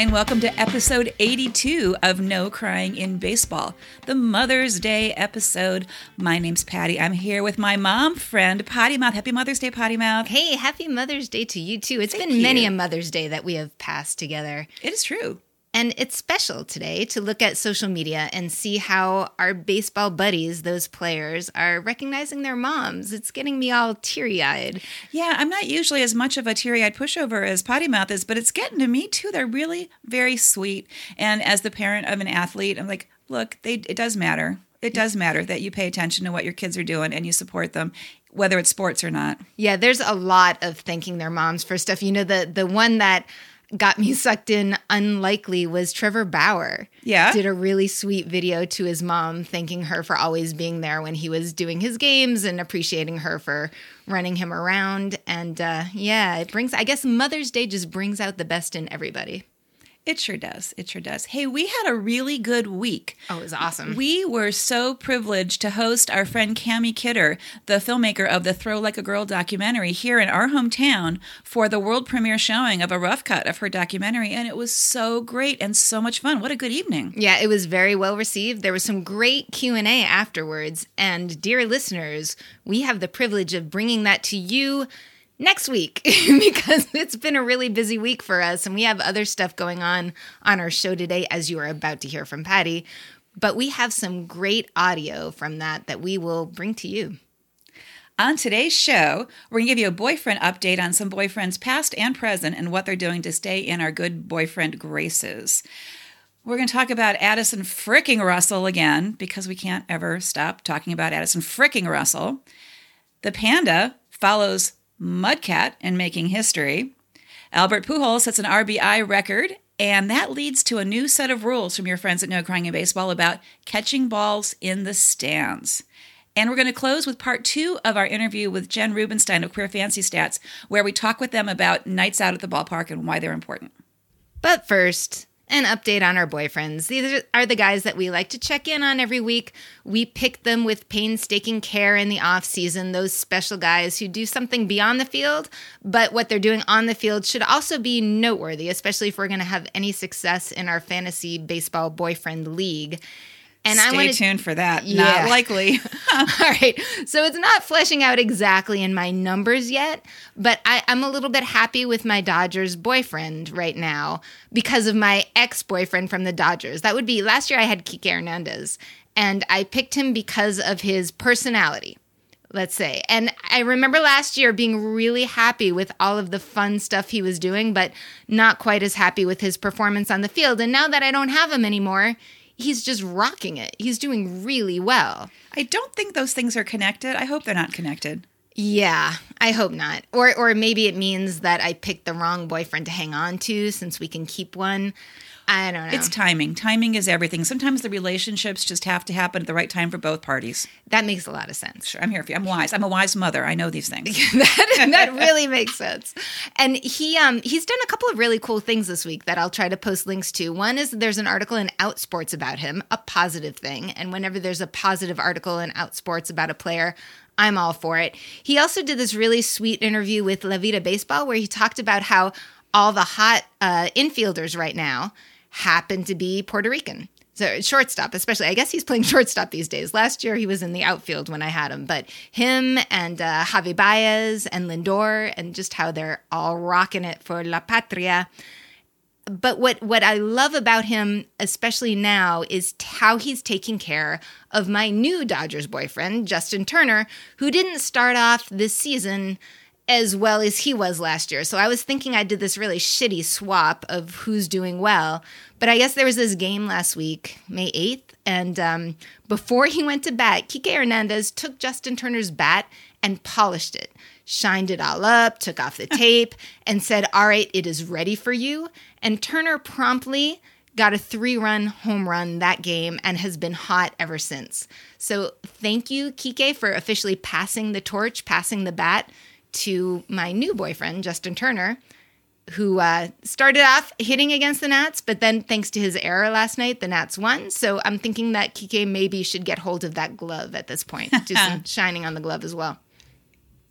And welcome to episode 82 of No Crying in Baseball, the Mother's Day episode. My name's Patty. I'm here with my mom friend, Potty Mouth. Happy Mother's Day, Potty Mouth. Hey, happy Mother's Day to you too. It's Thank been many a Mother's Day that we have passed together. It is true. And it's special today to look at social media and see how our baseball buddies, those players, are recognizing their moms. It's getting me all teary eyed. Yeah, I'm not usually as much of a teary eyed pushover as Potty Mouth is, but it's getting to me too. They're really very sweet. And as the parent of an athlete, I'm like, look, they, it does matter. It does matter that you pay attention to what your kids are doing and you support them, whether it's sports or not. Yeah, there's a lot of thanking their moms for stuff. You know, the the one that got me sucked in unlikely was Trevor Bauer. Yeah? Did a really sweet video to his mom thanking her for always being there when he was doing his games and appreciating her for running him around. And uh, yeah, it brings I guess Mother's Day just brings out the best in everybody. It sure does. It sure does. Hey, we had a really good week. Oh, it was awesome. We were so privileged to host our friend Cami Kidder, the filmmaker of the Throw Like a Girl documentary, here in our hometown for the world premiere showing of a rough cut of her documentary, and it was so great and so much fun. What a good evening! Yeah, it was very well received. There was some great Q&A afterwards, and dear listeners, we have the privilege of bringing that to you next week because it's been a really busy week for us and we have other stuff going on on our show today as you are about to hear from Patty. But we have some great audio from that that we will bring to you. On today's show, we're going to give you a boyfriend update on some boyfriends past and present and what they're doing to stay in our good boyfriend graces. We're going to talk about Addison fricking Russell again because we can't ever stop talking about Addison fricking Russell. The panda follows Mudcat in making history. Albert Pujols sets an RBI record, and that leads to a new set of rules from your friends at No Crying in Baseball about catching balls in the stands. And we're going to close with part two of our interview with Jen Rubenstein of Queer Fancy Stats, where we talk with them about nights out at the ballpark and why they're important. But first, an update on our boyfriends. These are the guys that we like to check in on every week. We pick them with painstaking care in the off season, those special guys who do something beyond the field, but what they're doing on the field should also be noteworthy, especially if we're going to have any success in our fantasy baseball boyfriend league. And Stay I want to tuned for that. Yeah. Not likely. All right. So it's not fleshing out exactly in my numbers yet, but I, I'm a little bit happy with my Dodgers boyfriend right now because of my ex boyfriend from the Dodgers. That would be last year I had Kike Hernandez, and I picked him because of his personality. Let's say. And I remember last year being really happy with all of the fun stuff he was doing, but not quite as happy with his performance on the field. And now that I don't have him anymore, he's just rocking it. He's doing really well. I don't think those things are connected. I hope they're not connected. Yeah, I hope not. Or or maybe it means that I picked the wrong boyfriend to hang on to since we can keep one. I don't know. It's timing. Timing is everything. Sometimes the relationships just have to happen at the right time for both parties. that makes a lot of sense. Sure, I'm here for you. I'm wise. I'm a wise mother. I know these things. that, that really makes sense. And he um he's done a couple of really cool things this week that I'll try to post links to. One is there's an article in Outsports about him, a positive thing. And whenever there's a positive article in Outsports about a player, I'm all for it. He also did this really sweet interview with La Vida Baseball where he talked about how all the hot uh, infielders right now happen to be Puerto Rican. So shortstop, especially. I guess he's playing shortstop these days. Last year he was in the outfield when I had him, but him and uh, Javi Baez and Lindor, and just how they're all rocking it for La Patria. But what what I love about him, especially now, is how he's taking care of my new Dodgers boyfriend, Justin Turner, who didn't start off this season as well as he was last year. So I was thinking I did this really shitty swap of who's doing well. But I guess there was this game last week, May 8th. And um, before he went to bat, Kike Hernandez took Justin Turner's bat and polished it, shined it all up, took off the tape, and said, All right, it is ready for you. And Turner promptly got a three run home run that game and has been hot ever since. So thank you, Kike, for officially passing the torch, passing the bat to my new boyfriend, Justin Turner, who uh, started off hitting against the Nats, but then thanks to his error last night, the Nats won. So I'm thinking that Kike maybe should get hold of that glove at this point, do some shining on the glove as well.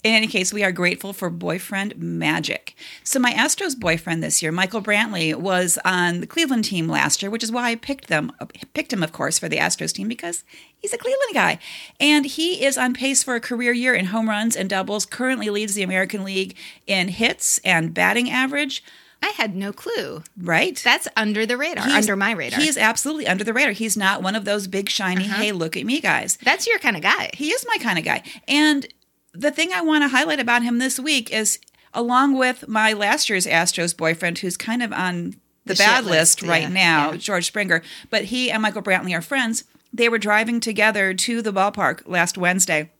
In any case, we are grateful for boyfriend magic. So, my Astros boyfriend this year, Michael Brantley, was on the Cleveland team last year, which is why I picked them, picked him, of course, for the Astros team because he's a Cleveland guy, and he is on pace for a career year in home runs and doubles. Currently leads the American League in hits and batting average. I had no clue. Right? That's under the radar, He's- under my radar. He is absolutely under the radar. He's not one of those big shiny, Uh-huh. hey, look at me guys. That's your kind of guy. He is my kind of guy. And the thing I want to highlight about him this week is along with my last year's Astros boyfriend, who's kind of on the, The bad list, list, right yeah, now, yeah. George Springer, but he and Michael Brantley are friends. They were driving together to the ballpark last Wednesday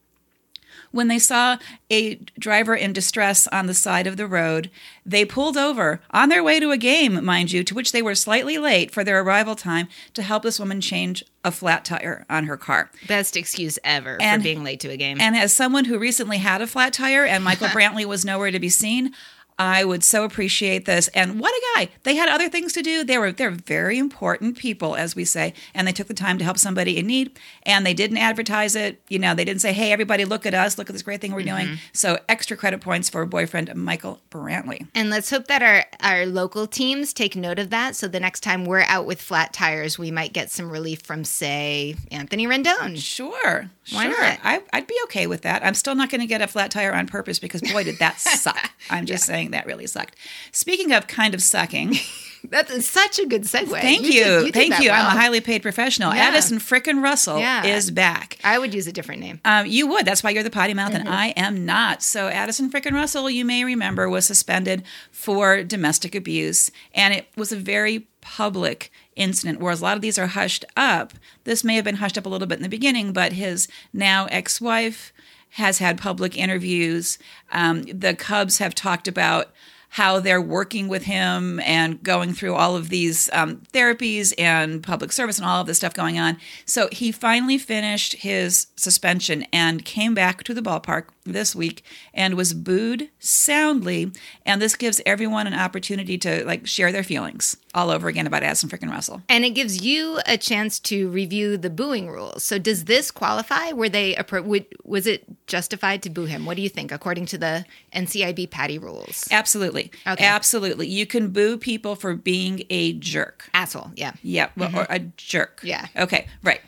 when they saw a driver in distress on the side of the road, they pulled over on their way to a game, mind you, to which they were slightly late for their arrival time to help this woman change a flat tire on her car. Best excuse ever And- for being late to a game. And as someone who recently had a flat tire and Michael Brantley was nowhere to be seen, I would so appreciate this. And what a guy. They had other things to do. They were they're very important people, as we say, and they took the time to help somebody in need. And they didn't advertise it. You know, they didn't say, Hey, everybody look at us, look at this great thing we're doing. Mm-hmm. So extra credit points for boyfriend Michael Brantley. And let's hope that our, our local teams take note of that. So the next time we're out with flat tires, we might get some relief from, say, Anthony Rendon. Sure. Why sure. not? I, I'd be okay with that. I'm still not going to get a flat tire on purpose because boy, did that suck. I'm just saying that really sucked. Speaking of kind of sucking, That's such a good segue. thank you. did- did Thank that you. I'm a highly paid professional. Yeah. Addison Frickin' Russell Yeah. is back. I would use a different name. Um, you would. That's why you're the potty mouth, Mm-hmm. and I am not. So, Addison Frickin' Russell, you may remember, was suspended for domestic abuse, and it was a very public incident. Whereas a lot of these are hushed up. This may have been hushed up a little bit in the beginning, but his now ex-wife has had public interviews. Um, the Cubs have talked about how they're working with him and going through all of these um, therapies and public service and all of this stuff going on. So he finally finished his suspension and came back to the ballpark this week and was booed soundly. And this gives everyone an opportunity to like share their feelings all over again about Addison freaking Russell. And it gives you a chance to review the booing rules. So does this qualify? Were they would, was it justified to boo him? What do you think according to the NCIB patty rules? Absolutely. Okay. Absolutely. You can boo people for being a jerk. Asshole. Yeah. Yeah, well, or a jerk. Mm-hmm. Yeah. Okay, right.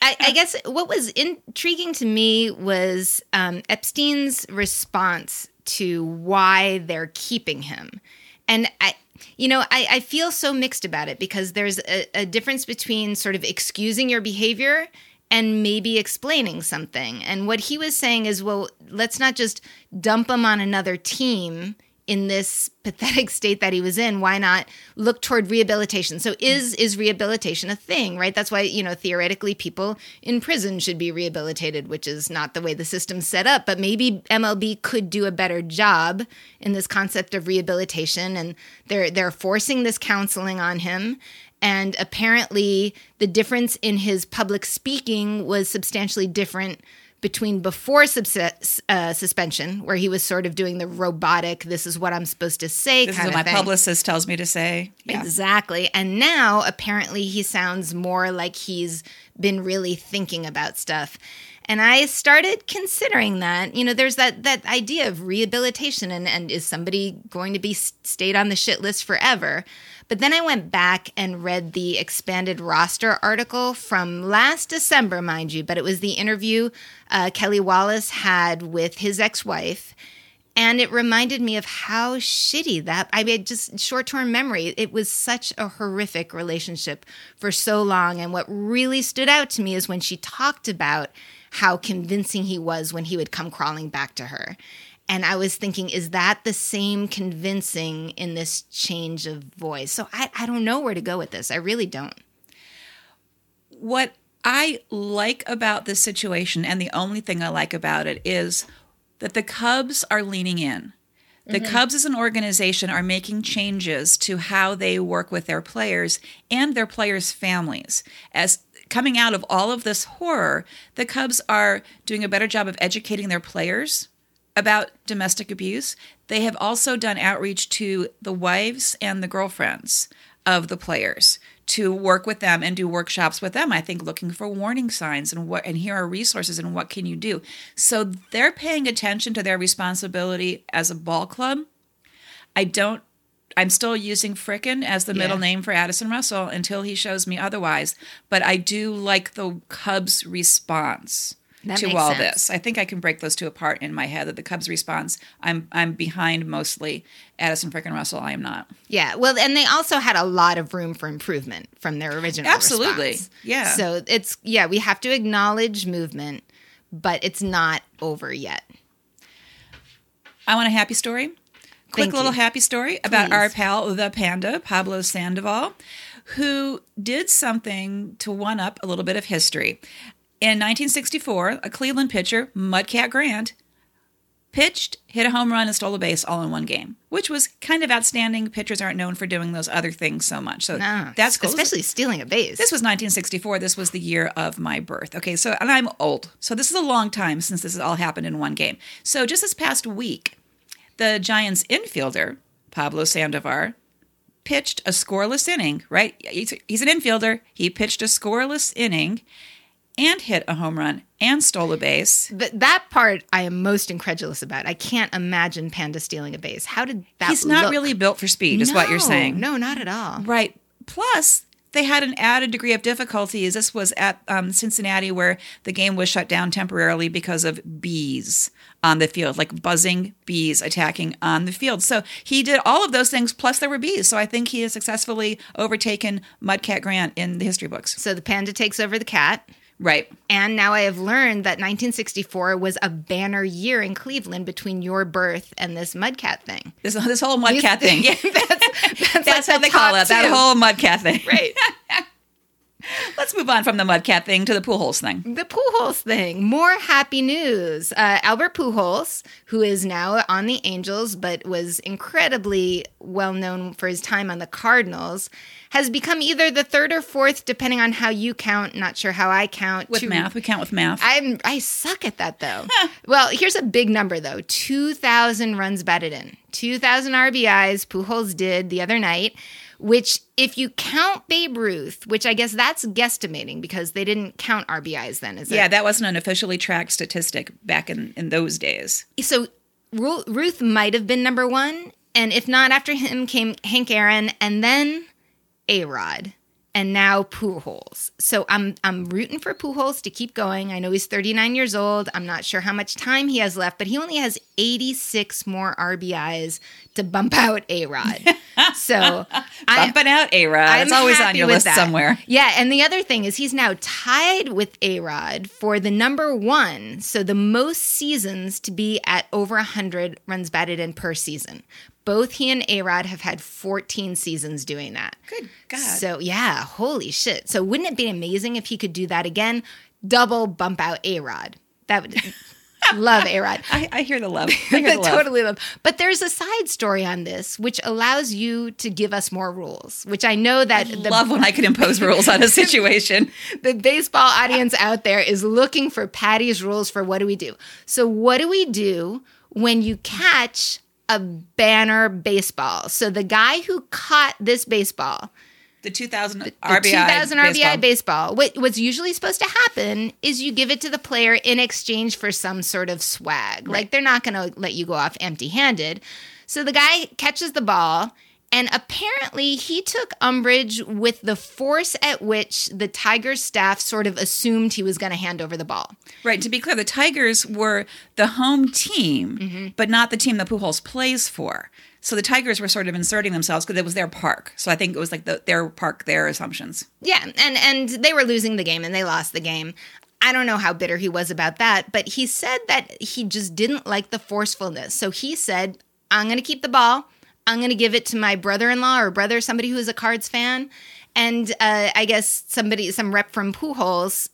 I, I guess what was intriguing to me was um, Epstein's response to why they're keeping him. And I, you know, I, I feel so mixed about it because there's a, a difference between sort of excusing your behavior and maybe explaining something. And what he was saying is, well, let's not just dump him on another team in this pathetic state that he was in why not look toward rehabilitation? So is is rehabilitation a thing right? That's why you know theoretically people in prison should be rehabilitated which is not the way the system's set up. But maybe MLB could do a better job in this concept of rehabilitation and they're they're forcing this counseling on him. And apparently the difference in his public speaking was substantially different between before subs- uh, suspension, where he was sort of doing the robotic, this is what I'm supposed to say This is kind what of my thing. publicist tells me to say. Yeah. Exactly. And now apparently he sounds more like he's been really thinking about stuff. And I started considering that, you know, there's that that idea of rehabilitation and and is somebody going to be stayed on the shit list forever? But then I went back and read the expanded roster article from last December, mind you, but it was the interview uh, Kelly Wallace had with his ex-wife and it reminded me of how shitty that I mean just short-term memory it was such a horrific relationship for so long and what really stood out to me is when she talked about how convincing he was when he would come crawling back to her and I was thinking, is that the same convincing in this change of voice? So I, I don't know where to go with this. I really don't. what I like about this situation, and the only thing I like about it, is that the Cubs are leaning in. The mm-hmm. Cubs as an organization are making changes to how they work with their players and their players' families. As coming out of all of this horror, the Cubs are doing a better job of educating their players about domestic abuse. They have also done outreach to the wives and the girlfriends of the players to work with them and do workshops with them. I think looking for warning signs and what and here are resources and what can you do. So they're paying attention to their responsibility as a ball club. I don't I'm still using Frickin as the middle name for Addison Russell until he shows me otherwise. But I do like the Cubs response That to all sense. this. I think I can break those two apart in my head. That the Cubs response, I'm I'm behind mostly Addison Frickin Russell. I am not. Yeah, well, and they also had a lot of room for improvement from their original. Absolutely. response. Yeah. So it's yeah, we have to acknowledge movement, but it's not over yet. I want a happy story. Quick Thank little you. happy story about our pal, the panda, Pablo Sandoval, who did something to one up a little bit of history. In 1964, a Cleveland pitcher, Mudcat Grant, pitched, hit a home run, and stole a base all in one game, which was kind of outstanding. Pitchers aren't known for doing those other things so much. So No, that's cool. especially stealing a base. This was 1964. This was the year of my birth. Okay, so and I'm old. So this is a long time since this has all happened in one game. So just this past week, the Giants infielder, Pablo Sandoval, pitched a scoreless inning, right? He's, he's an infielder. He pitched a scoreless inning and hit a home run and stole a base. Th- that part I am most incredulous about. I can't imagine Panda stealing a base. How did that? He's not look? really built for speed, is what you're saying. No, not at all. Right. Plus, they had an added degree of difficulty. as This was at um, Cincinnati, where the game was shut down temporarily because of bees on the field, like buzzing bees attacking on the field. So he did all of those things, plus there were bees. So I think he has successfully overtaken Mudcat Grant in the history books. So the panda takes over the cat. Right. And now I have learned that 1964 was a banner year in Cleveland between your birth and this mudcat thing. This, this whole Mudcat thing. Yeah. that's that's, That's like how the they call it. That whole Mudcat thing. right. Let's move on from the Mudcat thing to the Pujols thing. The Pujols thing. More happy news. Uh, Albert Pujols, who is now on the Angels but was incredibly well known for his time on the Cardinals, has become either the third or fourth, depending on how you count. Not sure how I count. With to- math, we count with math. I'm I suck at that though. well, here's a big number though. 2000 runs batted in. 2000 RBIs Pujols did the other night, which if you count Babe Ruth, which I guess that's guesstimating because they didn't count RBIs then, is yeah, it? that wasn't an officially tracked statistic back in, in those days. So Ru- Ruth might have been number 1, and if not after him came Hank Aaron and then A-Rod. And now Pujols. So I'm I'm rooting for Pujols to keep going. I know he's 39 years old. I'm not sure how much time he has left, but he only has 86 more RBIs to bump out A Rod. So I, Bumping out A Rod. It's always on your list that. somewhere. Yeah, and the other thing is he's now tied with A Rod for the number one, so the most seasons to be at over 100 runs batted in per season. Both he and A Rod have had 14 seasons doing that. Good God. So, yeah, holy shit. So, wouldn't it be amazing if he could do that again? Double bump out A Rod. That would love A Rod. I, I hear the love. I hear the love. totally love. But there's a side story on this, which allows you to give us more rules. Which I know that the, love when I can impose rules on a situation. the baseball audience out there is looking for Patty's rules for what do we do. So what do we do when you catch a banner baseball? So the guy who caught this baseball The 2000 the RBI. 2000 RBI baseball. baseball. What, what's usually supposed to happen is you give it to the player in exchange for some sort of swag. Like they're not going to let you go off empty handed. So the guy catches the ball. And apparently, he took umbrage with the force at which the Tigers staff sort of assumed he was going to hand over the ball. Right. To be clear, the Tigers were the home team, Mm-hmm. but not the team that Pujols plays for. So the Tigers were sort of inserting themselves because it was their park. So I think it was like the, their park, their assumptions. Yeah, and and they were losing the game and they lost the game. I don't know how bitter he was about that, but he said that he just didn't like the forcefulness. So he said, "I'm going to keep the ball. I'm going to give it to my brother-in-law or brother, somebody who is a Cards fan." And uh, I guess somebody, some rep from Pujols,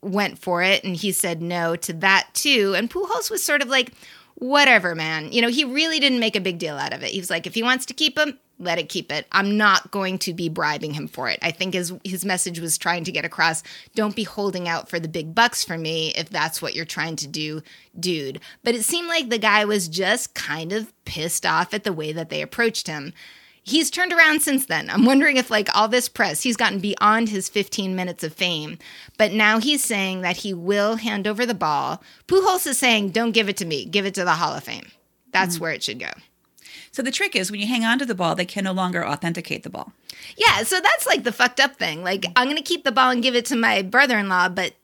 went for it, and he said no to that too. And Pujols was sort of like, "Whatever, man. You know, he really didn't make a big deal out of it. He was like, if he wants to keep him." let it keep it. I'm not going to be bribing him for it. I think his his message was trying to get across, don't be holding out for the big bucks for me if that's what you're trying to do, dude. But it seemed like the guy was just kind of pissed off at the way that they approached him. He's turned around since then. I'm wondering if, like, all this press, he's gotten beyond his 15 minutes of fame. But now he's saying that he will hand over the ball. Pujols is saying, don't give it to me, give it to the Hall of Fame. That's Mm-hmm. where it should go. So the trick is when you hang on to the ball, they can no longer authenticate the ball. Yeah, so that's like the fucked up thing. Like, I'm going to keep the ball and give it to my brother in law, but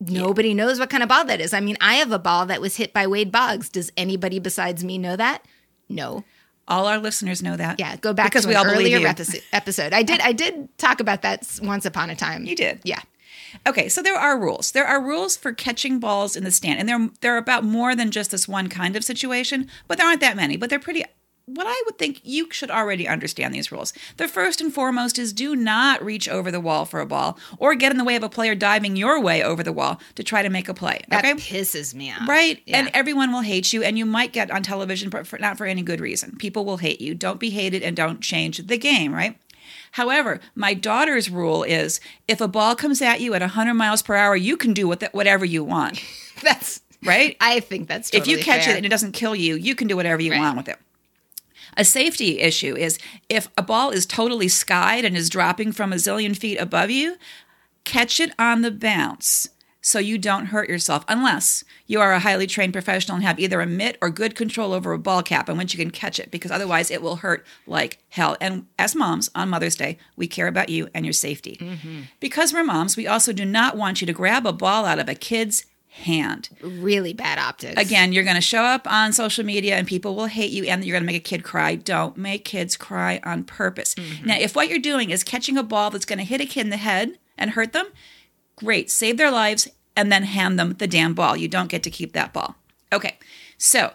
nobody knows what kind of ball that is. I mean, I have a ball that was hit by Wade Boggs. Does anybody besides me know that? No. All our listeners know that. Yeah, go back because to we all earlier episode. I did I did talk about that once upon a time. You did. Yeah. Okay, so there are rules. There are rules for catching balls in the stand, and they're they're about more than just this one kind of situation. But there aren't that many. But they're pretty. What I would think you should already understand these rules. The first and foremost is do not reach over the wall for a ball or get in the way of a player diving your way over the wall to try to make a play. That Okay, pisses me off. Right. Yeah. And everyone will hate you, and you might get on television, but for, not for any good reason. People will hate you. Don't be hated and don't change the game, right? However, my daughter's rule is if a ball comes at you at 100 miles per hour, you can do with it whatever you want, That's right? I think that's if you catch fair. it and it doesn't kill you, you can do whatever you Right. want with it. A safety issue is if a ball is totally skied and is dropping from a zillion feet above you, catch it on the bounce so you don't hurt yourself unless you are a highly trained professional and have either a mitt or good control over a ball cap and once you can catch it because otherwise it will hurt like hell. And as moms on Mother's Day, we care about you and your safety. Mm-hmm. Because we're moms, we also do not want you to grab a ball out of a kid's hand. really bad optics. Again, you're going to show up on social media and people will hate you and you're going to make a kid cry. Don't make kids cry on purpose. Mm-hmm. Now, if what you're doing is catching a ball that's going to hit a kid in the head and hurt them, great. Save their lives and then hand them the damn ball. You don't get to keep that ball. Okay, so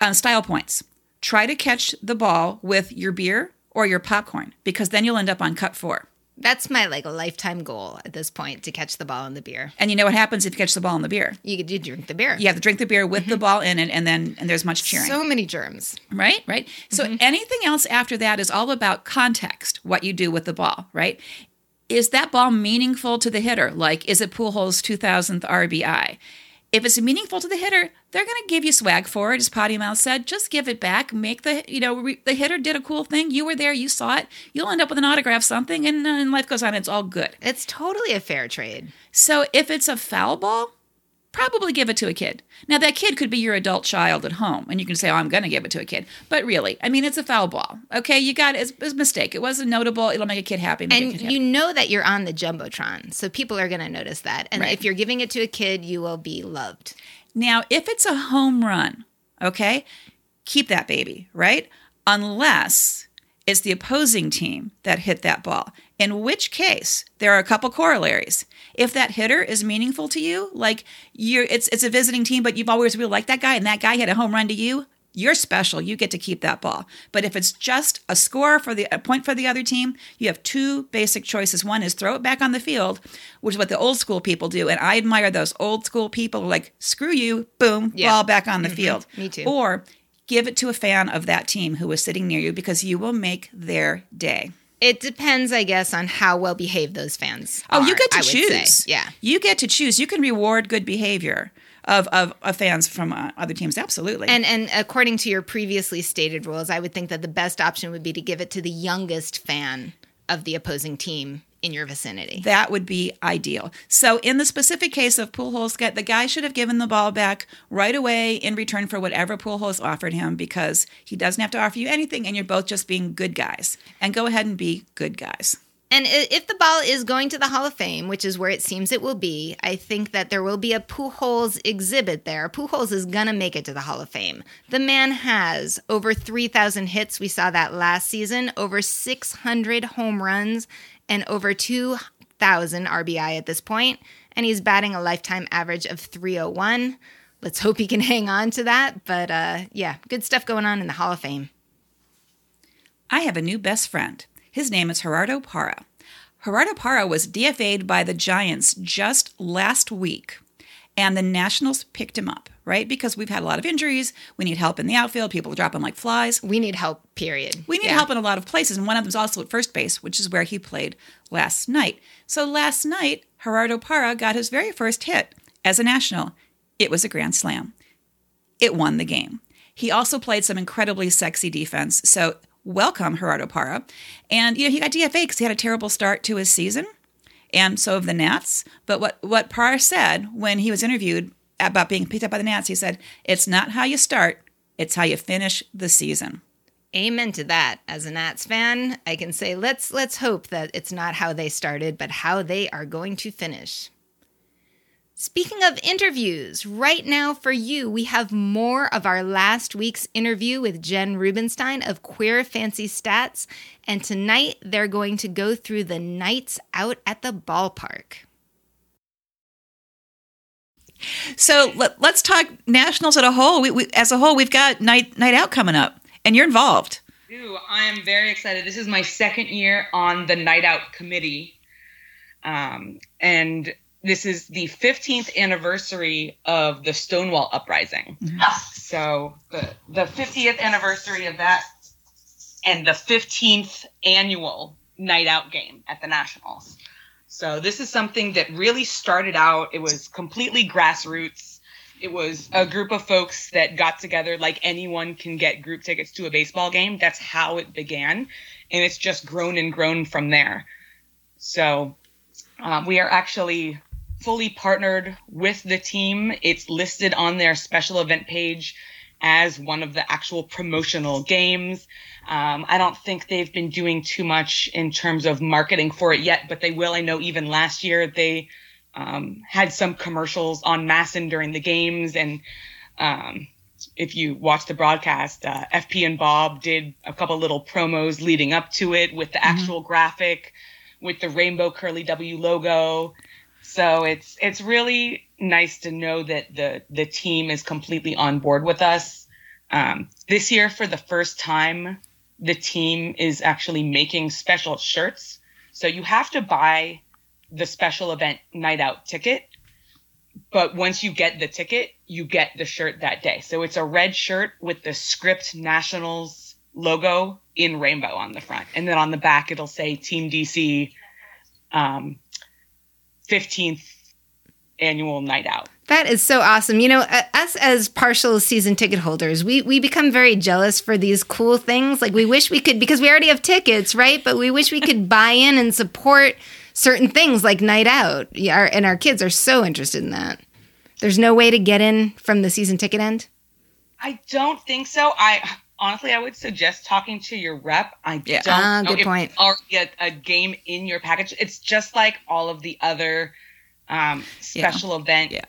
on style points, try to catch the ball with your beer or your popcorn because then you'll end up on Cut4. That's my like lifetime goal at this point to catch the ball in the beer. And you know what happens if you catch the ball in the beer? You you drink the beer. You have to drink the beer with the mm-hmm. ball in it, and then and there's much cheering. So many germs. Right, right. So mm-hmm. anything else after that is all about context, what you do with the ball, right? Is that ball meaningful to the hitter? Like, is it Pujols' 2000th RBI? If it's meaningful to the hitter, they're going to give you swag for it, as Potty Mouth said. Just give it back. Make the, you know, re- the hitter did a cool thing. You were there, you saw it. You'll end up with an autograph, something, and, uh, and life goes on. It's all good. It's totally a fair trade. So if it's a foul ball, probably give it to a kid. Now that kid could be your adult child at home, and you can say, "Oh, I'm going to give it to a kid." But really, I mean, it's a foul ball. Okay, you got it. It's, it's a mistake. It wasn't notable. It'll make a kid happy. Make And kid you happy. know that you're on the jumbotron, so people are going to notice that. And Right. if you're giving it to a kid, you will be loved. Now, if it's a home run, okay, keep that baby, right? Unless it's the opposing team that hit that ball. In which case, there are a couple corollaries. If that hitter is meaningful to you, like you're it's it's a visiting team, but you've always really liked that guy and that guy hit a home run to you, you're special. You get to keep that ball. But if it's just a score for the a point for the other team, you have two basic choices. One is throw it back on the field, which is what the old school people do. And I admire those old school people who are like, screw you, boom, Yeah. ball back on the mm-hmm. field. Me too. Or give it to a fan of that team who is sitting near you because you will make their day. It depends, I guess, on how well behaved those fans. Oh, you get to I choose. Yeah. You get to choose. You can reward good behavior of, of, of fans from uh, other teams. Absolutely. And and according to your previously stated rules, I would think that the best option would be to give it to the youngest fan of the opposing team in your vicinity. that would be ideal. So, in the specific case of Pujols, the guy should have given the ball back right away in return for whatever Pujols offered him because he doesn't have to offer you anything, and you're both just being good guys. And go ahead and be good guys. And if the ball is going to the Hall of Fame, which is where it seems it will be, I think that there will be a Pujols exhibit there. Pujols is going to make it to the Hall of Fame. The man has over 3,000 hits. We saw that last season, over 600 home runs, and over 2,000 RBI at this point. And he's batting a lifetime average of 301. Let's hope he can hang on to that. But uh, yeah, good stuff going on in the Hall of Fame. I have a new best friend. His name is Gerardo Parra. Gerardo Parra was DFA'd by the Giants just last week, and the Nationals picked him up, right? Because we've had a lot of injuries. We need help in the outfield. People are dropping like flies. We need help, period. We need Yeah. help in a lot of places, and one of them is also at first base, which is where he played last night. So last night, Gerardo Parra got his very first hit as a national. It was a grand slam. It won the game. He also played some incredibly sexy defense. So welcome Gerardo Parra. And, you know, he got DFA because he had a terrible start to his season, and so have the Nats. But what, what Parra said when he was interviewed about being picked up by the Nats, he said, It's not how you start, it's how you finish the season. Amen to that. As a Nats fan, I can say let's let's hope that it's not how they started, but how they are going to finish. Speaking of interviews, right now for you, we have more of our last week's interview with Jen Rubenstein of Queer Fancy Stats, and tonight they're going to go through the nights out at the ballpark. So let, us talk nationals as a whole. We, we, as a whole, we've got night night out coming up, and you're involved. I am very excited. This is my second year on the night out committee, um, and this is the 15th anniversary of the Stonewall Uprising. Mm-hmm. So the the 50th anniversary of that, and the 15th annual night out game at the Nationals. So this is something that really started out. It was completely grassroots. It was a group of folks that got together like anyone can get group tickets to a baseball game. That's how it began, and it's just grown and grown from there. So um, we are actually fully partnered with the team. It's listed on their special event page as one of the actual promotional games. Um, I don't think they've been doing too much in terms of marketing for it yet, but they will. I know even last year they um, had some commercials on MASN during the games. And um, if you watch the broadcast, uh, FP and Bob did a couple little promos leading up to it with the mm-hmm. actual graphic with the rainbow curly W logo. So it's it's really nice to know that the the team is completely on board with us. Um, this year, for the first time, the team is actually making special shirts. So you have to buy the special event night out ticket, but once you get the ticket, you get the shirt that day. So it's a red shirt with the Script Nationals logo in rainbow on the front, and then on the back it'll say Team DC. Um, 15th annual night out. That is so awesome. You know, us as partial season ticket holders, we we become very jealous for these cool things. Like we wish we could because we already have tickets, right? But we wish we could buy in and support certain things like night out. Yeah, and our kids are so interested in that. There's no way to get in from the season ticket end. I don't think so. I honestly, I would suggest talking to your rep. I yeah. don't ah, know good if point. already a, a, game in your package. It's just like all of the other um, special yeah. event yeah.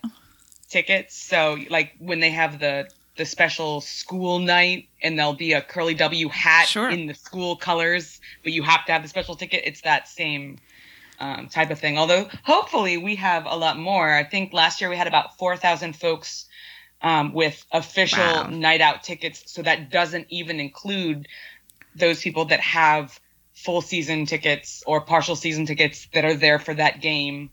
tickets. So, like when they have the the special school night, and there'll be a curly W hat sure. in the school colors, but you have to have the special ticket. It's that same. Um, type of thing. Although hopefully we have a lot more. I think last year we had about 4,000 folks um, with official wow. night out tickets. So that doesn't even include those people that have full season tickets or partial season tickets that are there for that game.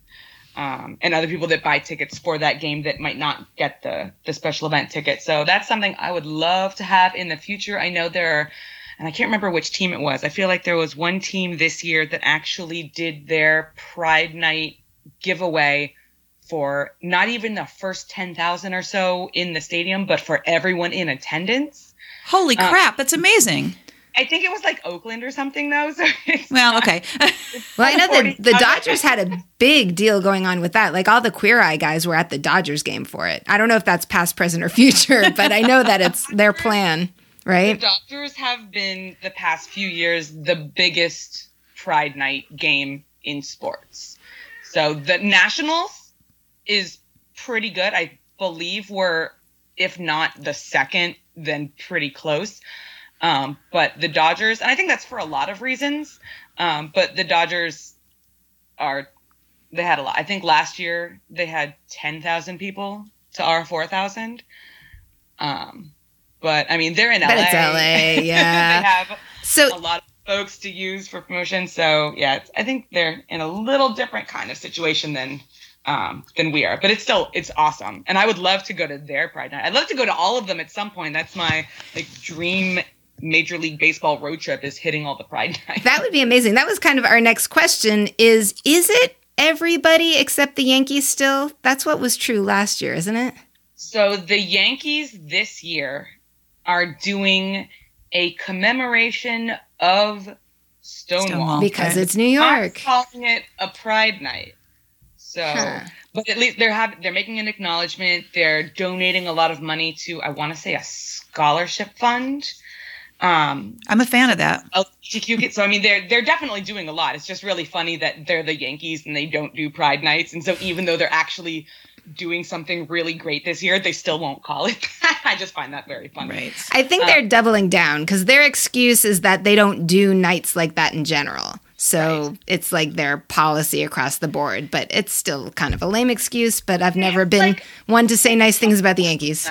Um, and other people that buy tickets for that game that might not get the the special event ticket. So that's something I would love to have in the future. I know there are, and I can't remember which team it was. I feel like there was one team this year that actually did their Pride Night giveaway for not even the first 10,000 or so in the stadium, but for everyone in attendance. Holy um, crap, that's amazing. I think it was like Oakland or something though. So well, okay. well, I know the the Dodgers had a big deal going on with that. Like all the Queer Eye guys were at the Dodgers game for it. I don't know if that's past, present, or future, but I know that it's their plan, right? The Dodgers have been the past few years the biggest Pride Night game in sports. So the Nationals is pretty good. I believe we're, if not the second, then pretty close. Um, but the Dodgers, and I think that's for a lot of reasons. Um, but the Dodgers are, they had a lot. I think last year they had 10,000 people to our 4,000. Um, but I mean, they're in but LA. It's LA, yeah. they have so, a lot of folks to use for promotion. So yeah, I think they're in a little different kind of situation than um, than we are. But it's still it's awesome, and I would love to go to their Pride Night. I'd love to go to all of them at some point. That's my like dream Major League Baseball road trip is hitting all the Pride Nights. That would be amazing. That was kind of our next question: is is it everybody except the Yankees still? That's what was true last year, isn't it? So the Yankees this year are doing a commemoration of Stonewall. Stonewall. because it's New York. Not York. calling it a Pride Night. So, Huh. but at least they're having they're making an acknowledgement. They're donating a lot of money to I want to say a scholarship fund. Um, I'm a fan of that. LGBTQ kids. So I mean, they're they're definitely doing a lot. It's just really funny that they're the Yankees and they don't do Pride Nights, and so even though they're actually doing something really great this year, they still won't call it that. I just find that very funny. Right. I think they're doubling down because their excuse is that they don't do nights like that in general. So it's like their policy across the board, but it's still kind of a lame excuse. But I've never been like- one to say nice things about the Yankees.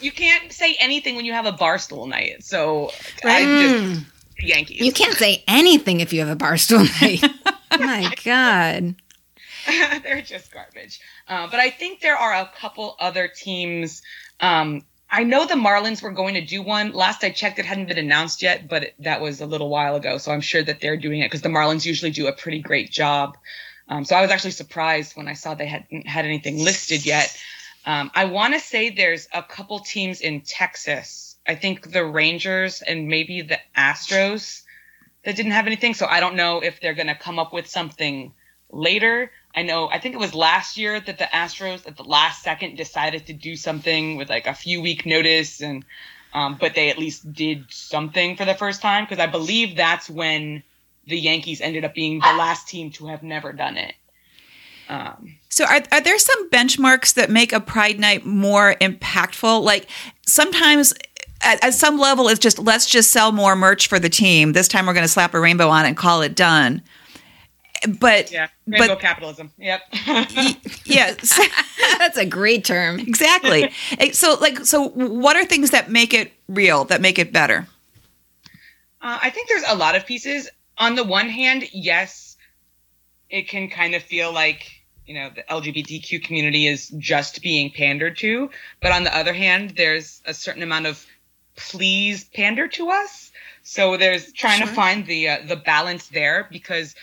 You can't say anything when you have a barstool night. So Right. I just Yankees. You can't say anything if you have a barstool night. My God. they're just garbage. Uh, but I think there are a couple other teams. Um, I know the Marlins were going to do one. Last I checked, it hadn't been announced yet, but that was a little while ago. So I'm sure that they're doing it because the Marlins usually do a pretty great job. Um, so I was actually surprised when I saw they hadn't had anything listed yet. Um, I want to say there's a couple teams in Texas. I think the Rangers and maybe the Astros that didn't have anything. So I don't know if they're going to come up with something later. I know, I think it was last year that the Astros at the last second decided to do something with like a few week notice and, um, but they at least did something for the first time because I believe that's when the Yankees ended up being the last team to have never done it. Um, So, are, are there some benchmarks that make a Pride Night more impactful? Like sometimes. At, at some level, it's just let's just sell more merch for the team. This time, we're going to slap a rainbow on it and call it done. But yeah, rainbow but capitalism. Yep. yeah, so- That's a great term. exactly. So, like, so what are things that make it real, that make it better? Uh, I think there's a lot of pieces. On the one hand, yes, it can kind of feel like you know the LGBTQ community is just being pandered to, but on the other hand, there's a certain amount of please pander to us. So there's trying to find the uh, the balance there because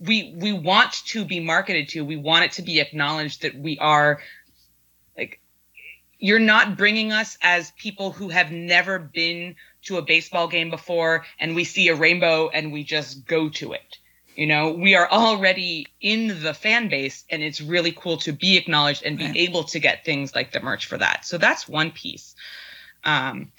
we we want to be marketed to. We want it to be acknowledged that we are like you're not bringing us as people who have never been to a baseball game before and we see a rainbow and we just go to it. You know, we are already in the fan base and it's really cool to be acknowledged and be Right. able to get things like the merch for that. So that's one piece. Um,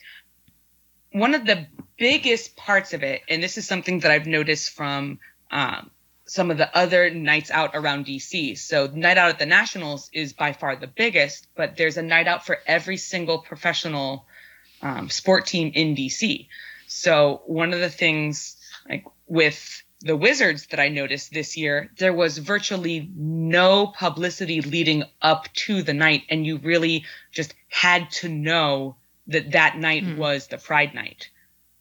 one of the biggest parts of it, and this is something that I've noticed from um, some of the other nights out around DC. So, Night Out at the Nationals is by far the biggest, but there's a night out for every single professional um, sport team in DC. So, one of the things like with the Wizards that I noticed this year, there was virtually no publicity leading up to the night, and you really just had to know that that night Hmm. was the Pride night.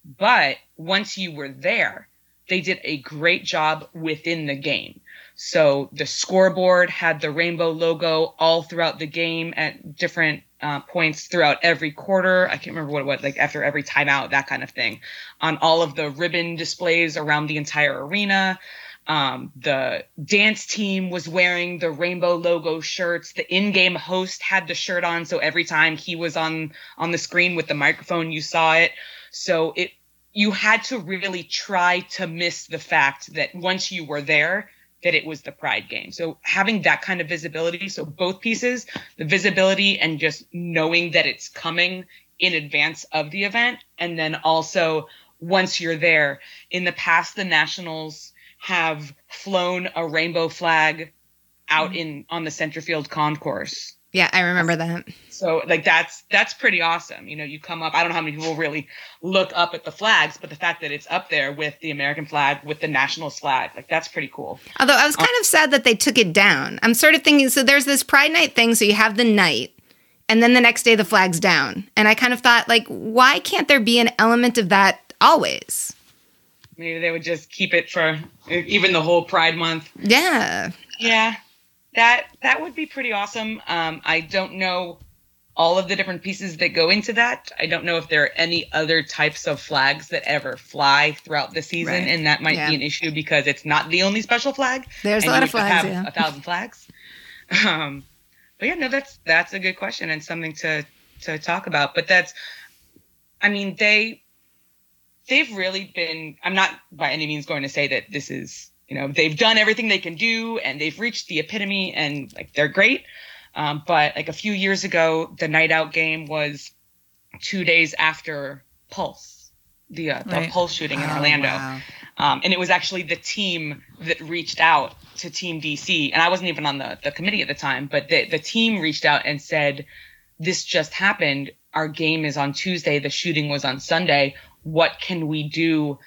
But once you were there, they did a great job within the game. So the scoreboard had the rainbow logo all throughout the game at different uh, points throughout every quarter. I can't remember what it was, like after every timeout, that kind of thing. On all of the ribbon displays around the entire arena. Um, the dance team was wearing the rainbow logo shirts. The in-game host had the shirt on, so every time he was on on the screen with the microphone, you saw it. So it you had to really try to miss the fact that once you were there, that it was the Pride game. So having that kind of visibility, so both pieces, the visibility and just knowing that it's coming in advance of the event, and then also once you're there. In the past, the Nationals have flown a rainbow flag out mm-hmm. in on the center field concourse. Yeah, I remember that. So like that's that's pretty awesome. You know, you come up. I don't know how many people really look up at the flags, but the fact that it's up there with the American flag, with the national flag, like that's pretty cool. Although I was um, kind of sad that they took it down. I'm sort of thinking so there's this Pride Night thing, so you have the night, and then the next day the flag's down. And I kind of thought, like, why can't there be an element of that always? Maybe they would just keep it for even the whole Pride Month. Yeah. Yeah, that that would be pretty awesome. Um, I don't know all of the different pieces that go into that. I don't know if there are any other types of flags that ever fly throughout the season, Right. and that might Yeah. be an issue because it's not the only special flag. There's a lot of flags, have yeah. A thousand flags. Um, but yeah, no, that's that's a good question and something to to talk about. But that's, I mean, they they've really been. I'm not by any means going to say that this is you know they've done everything they can do and they've reached the epitome and like they're great. Um, but like a few years ago, the night out game was two days after Pulse, the uh, the Right. Pulse shooting in Oh, Orlando. wow. Um, and it was actually the team that reached out to Team DC. And I wasn't even on the, the committee at the time, but the, the team reached out and said, This just happened. Our game is on Tuesday. The shooting was on Sunday. What can we do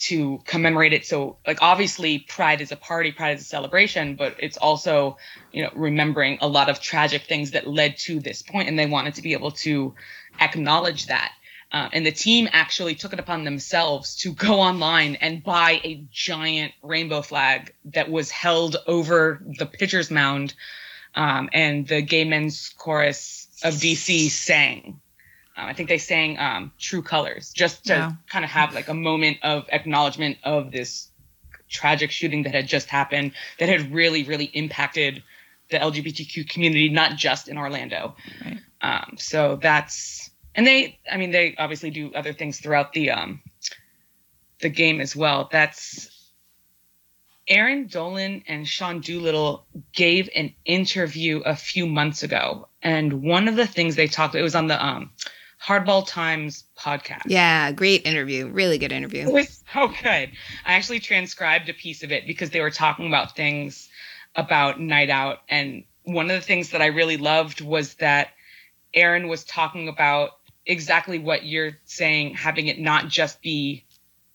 to commemorate it? So, like, obviously, Pride is a party, Pride is a celebration, but it's also, you know, remembering a lot of tragic things that led to this point, And they wanted to be able to acknowledge that. Uh, and the team actually took it upon themselves to go online and buy a giant rainbow flag that was held over the pitcher's mound. Um, and the gay men's chorus of DC sang. Uh, I think they sang um, True Colors just to Wow. kind of have like a moment of acknowledgement of this tragic shooting that had just happened that had really, really impacted the LGBTQ community, not just in Orlando. Right. Um, so that's and they I mean they obviously do other things throughout the um the game as well. That's Eireann Dolan and Sean Doolittle gave an interview a few months ago, and one of the things they talked it was on the um Hardball Times podcast. Yeah, great interview. Really good interview. It was so good. I actually transcribed a piece of it because they were talking about things about Night Out. And one of the things that I really loved was that Eireann was talking about exactly what you're saying, having it not just be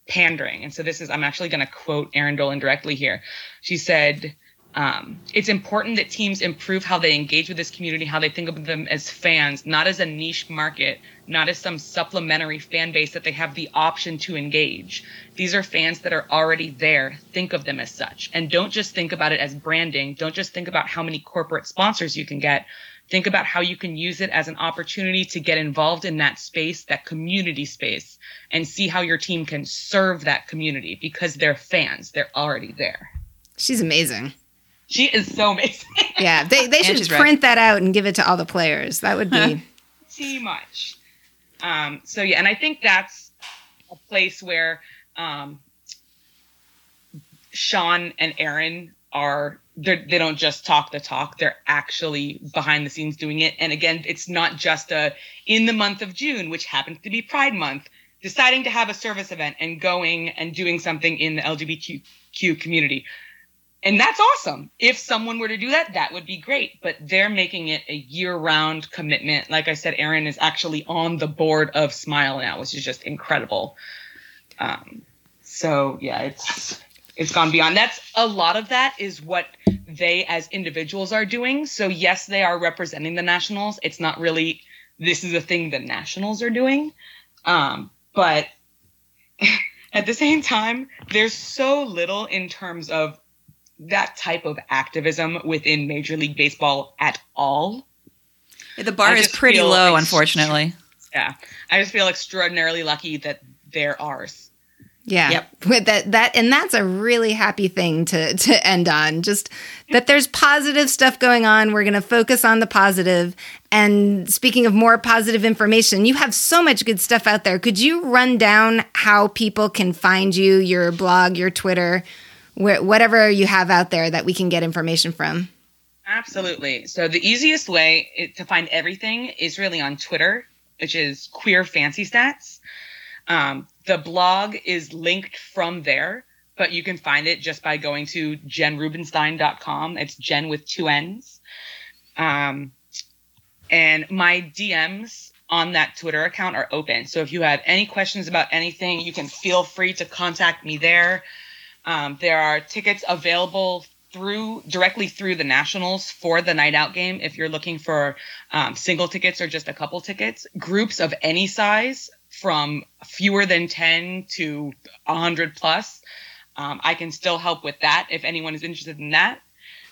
pandering. And so this is, I'm actually going to quote Eireann Dolan directly here. She said, um, it's important that teams improve how they engage with this community, how they think of them as fans, not as a niche market, not as some supplementary fan base that they have the option to engage. These are fans that are already there. Think of them as such. And don't just think about it as branding. Don't just think about how many corporate sponsors you can get. Think about how you can use it as an opportunity to get involved in that space, that community space, and see how your team can serve that community because they're fans. They're already there. She's amazing. She is so amazing. Yeah, they, they should she's right. print that out and give it to all the players. That would be. too much. Um, so yeah, and I think that's a place where um, Sean and Eireann are they're- they don't just talk the talk; they're actually behind the scenes doing it. And again, it's not just a in the month of June, which happens to be Pride Month, deciding to have a service event and going and doing something in the LGBTQ community. And that's awesome. If someone were to do that, that would be great. But they're making it a year round commitment. Like I said, Eireann is actually on the board of SMYAL now, which is just incredible. Um, so yeah, it's it's gone beyond. That's a lot of that is what they as individuals are doing. So yes, they are representing the nationals. It's not really this is a thing the nationals are doing. Um, but at the same time, there's so little in terms of that type of activism within Major League Baseball at all. The bar is pretty low, ex- unfortunately. Yeah, I just feel extraordinarily lucky that they're ours. Yeah. Yep. With that that and that's a really happy thing to to end on. Just that there's positive stuff going on. We're going to focus on the positive. And speaking of more positive information, you have so much good stuff out there. Could you run down how people can find you, your blog, your Twitter, wh- whatever you have out there that we can get information from? Absolutely. So the easiest way to find everything is really on Twitter, which is Queer Fancy Stats. Um, the blog is linked from there, but you can find it just by going to jenrubenstein.com. It's Jen with two N's. Um, and my DMs on that Twitter account are open. So if you have any questions about anything, you can feel free to contact me there. Um, there are tickets available through directly through the Nationals for the night out game. If you're looking for um, single tickets or just a couple tickets, groups of any size from fewer than 10 to 100 plus, um, I can still help with that if anyone is interested in that.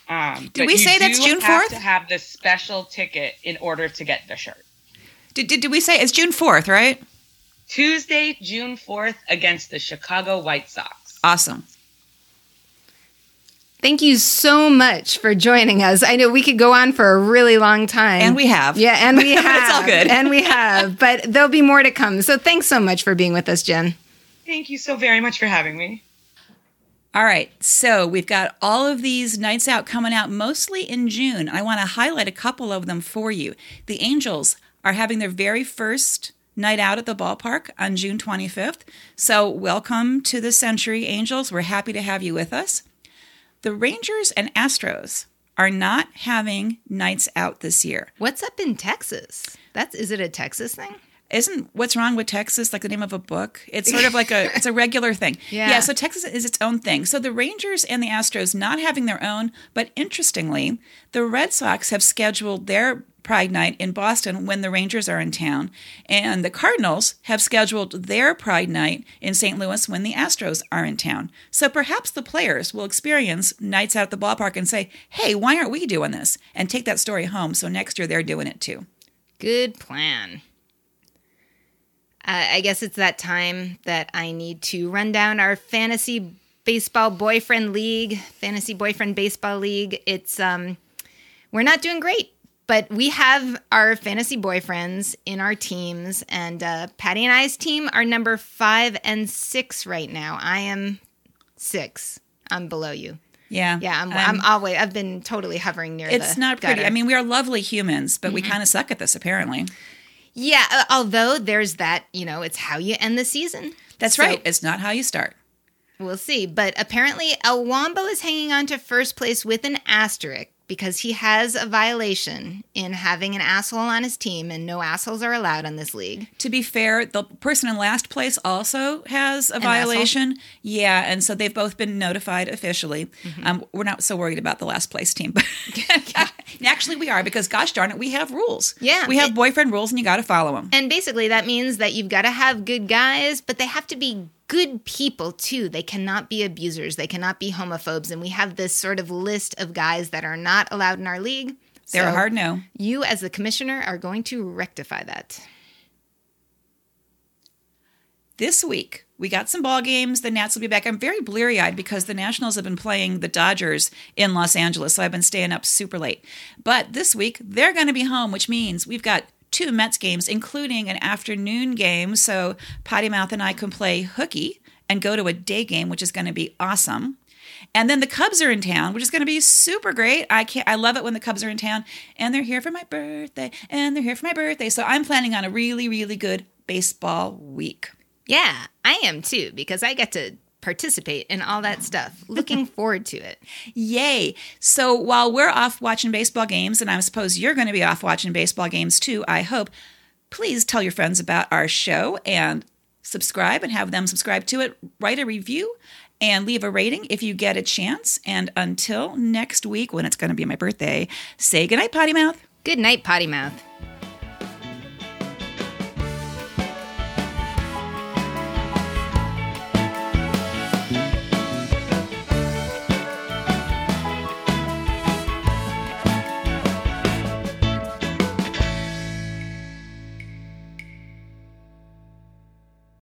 Um, Did we say that's June have 4th? To have the special ticket in order to get the shirt. Did, did, did we say it's June 4th, right? Tuesday, June 4th, against the Chicago White Sox. Awesome. Thank you so much for joining us. I know we could go on for a really long time. And we have. Yeah, and we have. it's all good. And we have. But there'll be more to come. So thanks so much for being with us, Jen. Thank you so very much for having me. All right, so we've got all of these nights out coming out mostly in June. I want to highlight a couple of them for you. The Angels are having their very first night out at the ballpark on June 25th. So, welcome to the Century Angels. We're happy to have you with us. The Rangers and Astros are not having nights out this year. What's up in Texas? That's is it a Texas thing? isn't what's wrong with Texas like the name of a book? It's sort of like a it's a regular thing. Yeah. yeah. So Texas is its own thing. So the Rangers and the Astros not having their own, but interestingly, the Red Sox have scheduled their Pride Night in Boston when the Rangers are in town, and the Cardinals have scheduled their Pride Night in St. Louis when the Astros are in town. So perhaps the players will experience nights out at the ballpark and say, "Hey, why aren't we doing this?" and take that story home. So next year they're doing it too. Good plan. Uh, I guess it's that time that I need to run down our fantasy baseball boyfriend league, fantasy boyfriend baseball league. It's um, we're not doing great, but we have our fantasy boyfriends in our teams, and uh, Patty and I's team are number five and six right now. I am six. I'm below you. Yeah, Yeah, I'm, I'm, always. I've been totally hovering near. It's not pretty. gutter. I mean, we are lovely humans, but we kind of suck at this apparently. Yeah, uh, although there's that, you know, it's how you end the season. That's So right. It's not how you start. We'll see. But apparently, El Wombo is hanging on to first place with an asterisk because he has a violation in having an asshole on his team, and no assholes are allowed on this league. To be fair, the person in last place also has a violation. Yeah, and so they've both been notified officially. Mm-hmm. Um, we're not so worried about the last place team, but actually we are because gosh darn it, we have rules. Yeah. we have It- boyfriend rules, and you got to follow them. And basically, that means that you've got to have good guys, but they have to be good people too. They cannot be abusers, they cannot be homophobes. And we have this sort of list of guys that are not allowed in our league. They're a hard no. You, as the commissioner, are going to rectify that. This week, we got some ball games. The Nats will be back. I'm very bleary eyed because the Nationals have been playing the Dodgers in Los Angeles, so I've been staying up super late. But this week, they're going to be home, which means we've got two Mets games, including an afternoon game. So Potty Mouth and I can play hooky and go to a day game, which is going to be awesome. And then the Cubs are in town, which is going to be super great. I can't. I love it when the Cubs are in town, and they're here for my birthday, and they're here for my birthday. So I'm planning on a really, really good baseball week. Yeah, I am too, because I get to participate in all that stuff. Looking forward to it. Yay. So while we're off watching baseball games, and I suppose you're going to be off watching baseball games too, I hope, please tell your friends about our show and subscribe and have them subscribe to it. Write a review and leave a rating if you get a chance. And until next week, when it's going to be my birthday, say goodnight, Potty Mouth. Good night, Potty Mouth.